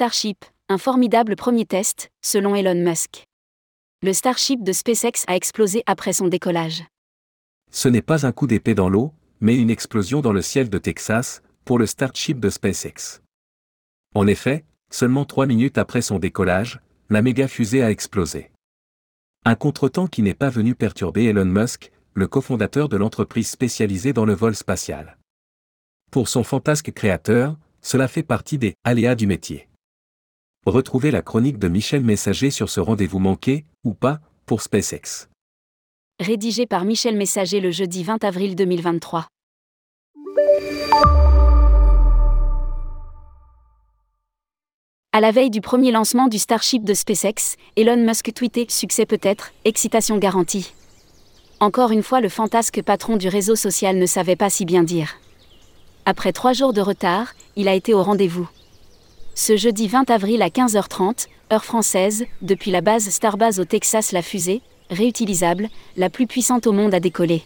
Starship, un formidable premier test, selon Elon Musk. Le Starship de SpaceX a explosé après son décollage. Ce n'est pas un coup d'épée dans l'eau, mais une explosion dans le ciel de Texas, pour le Starship de SpaceX. En effet, seulement trois minutes après son décollage, la méga fusée a explosé. Un contretemps qui n'est pas venu perturber Elon Musk, le cofondateur de l'entreprise spécialisée dans le vol spatial. Pour son fantasque créateur, cela fait partie des aléas du métier. Retrouvez la chronique de Michel Messager sur ce rendez-vous manqué, ou pas, pour SpaceX. Rédigé par Michel Messager le jeudi 20 avril 2023. À la veille du premier lancement du Starship de SpaceX, Elon Musk tweetait Succès peut-être, excitation garantie. Encore une fois, le fantasque patron du réseau social ne savait pas si bien dire. Après trois jours de retard, il a été au rendez-vous. Ce jeudi 20 avril à 15h30, heure française, depuis la base Starbase au Texas, la fusée, réutilisable, la plus puissante au monde a décollé.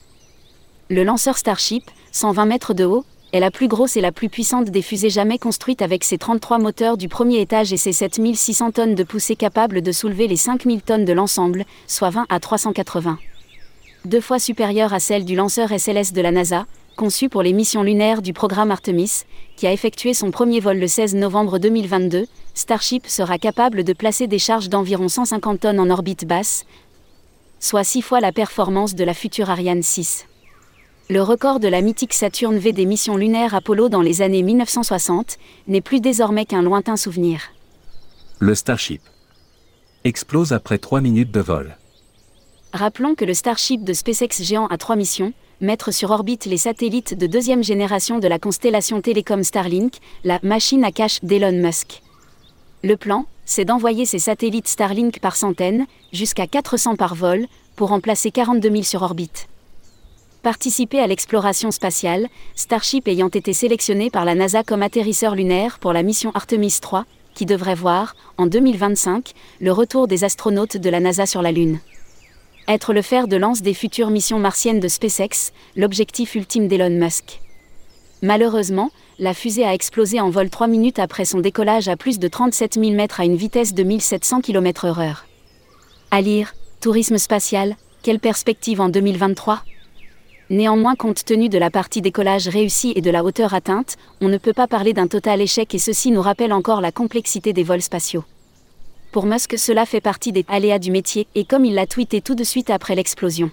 Le lanceur Starship, 120 mètres de haut, est la plus grosse et la plus puissante des fusées jamais construites avec ses 33 moteurs du premier étage et ses 7600 tonnes de poussée capables de soulever les 5000 tonnes de l'ensemble, soit 20 à 380. Deux fois supérieure à celle du lanceur SLS de la NASA, conçu pour les missions lunaires du programme Artemis, qui a effectué son premier vol le 16 novembre 2022, Starship sera capable de placer des charges d'environ 150 tonnes en orbite basse, soit six fois la performance de la future Ariane 6. Le record de la mythique Saturne V des missions lunaires Apollo dans les années 1960 n'est plus désormais qu'un lointain souvenir. Le Starship explose après trois minutes de vol. Rappelons que le Starship de SpaceX géant a trois missions mettre sur orbite les satellites de deuxième génération de la constellation télécom Starlink, la machine à cache d'Elon Musk. Le plan, c'est d'envoyer ces satellites Starlink par centaines, jusqu'à 400 par vol, pour en placer 42 000 sur orbite participer à l'exploration spatiale, Starship ayant été sélectionné par la NASA comme atterrisseur lunaire pour la mission Artemis 3, qui devrait voir, en 2025, le retour des astronautes de la NASA sur la Lune. Être le fer de lance des futures missions martiennes de SpaceX, l'objectif ultime d'Elon Musk. Malheureusement, la fusée a explosé en vol 3 minutes après son décollage à plus de 37 000 mètres à une vitesse de 1700 km/h. À lire, tourisme spatial, quelle perspective en 2023 Néanmoins, compte tenu de la partie décollage réussie et de la hauteur atteinte, on ne peut pas parler d'un total échec et ceci nous rappelle encore la complexité des vols spatiaux. Pour Musk, cela fait partie des aléas du métier et comme il l'a tweeté tout de suite après l'explosion.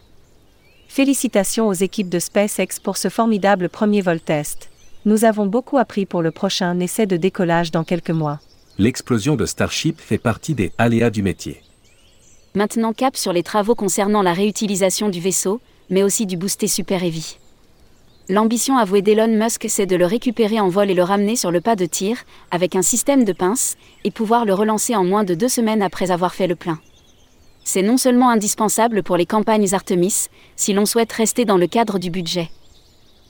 Félicitations aux équipes de SpaceX pour ce formidable premier vol test. Nous avons beaucoup appris pour le prochain essai de décollage dans quelques mois. L'explosion de Starship fait partie des aléas du métier. Maintenant cap sur les travaux concernant la réutilisation du vaisseau, mais aussi du booster Super Heavy. L'ambition avouée d'Elon Musk, c'est de le récupérer en vol et le ramener sur le pas de tir, avec un système de pince, et pouvoir le relancer en moins de deux semaines après avoir fait le plein. C'est non seulement indispensable pour les campagnes Artemis, si l'on souhaite rester dans le cadre du budget.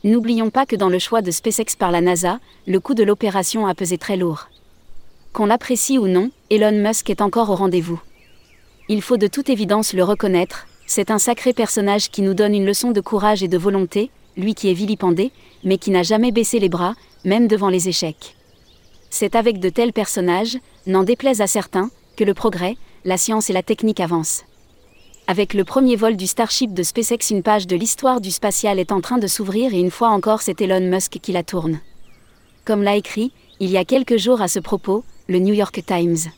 N'oublions pas que dans le choix de SpaceX par la NASA, le coût de l'opération a pesé très lourd. Qu'on l'apprécie ou non, Elon Musk est encore au rendez-vous. Il faut de toute évidence le reconnaître, c'est un sacré personnage qui nous donne une leçon de courage et de volonté, lui qui est vilipendé, mais qui n'a jamais baissé les bras, même devant les échecs. C'est avec de tels personnages, n'en déplaise à certains, que le progrès, la science et la technique avancent. Avec le premier vol du Starship de SpaceX, une page de l'histoire du spatial est en train de s'ouvrir et une fois encore c'est Elon Musk qui la tourne. Comme l'a écrit, il y a quelques jours à ce propos, le New York Times.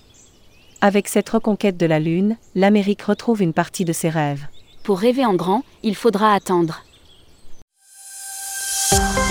Avec cette reconquête de la Lune, l'Amérique retrouve une partie de ses rêves. Pour rêver en grand, il faudra attendre. Podcast.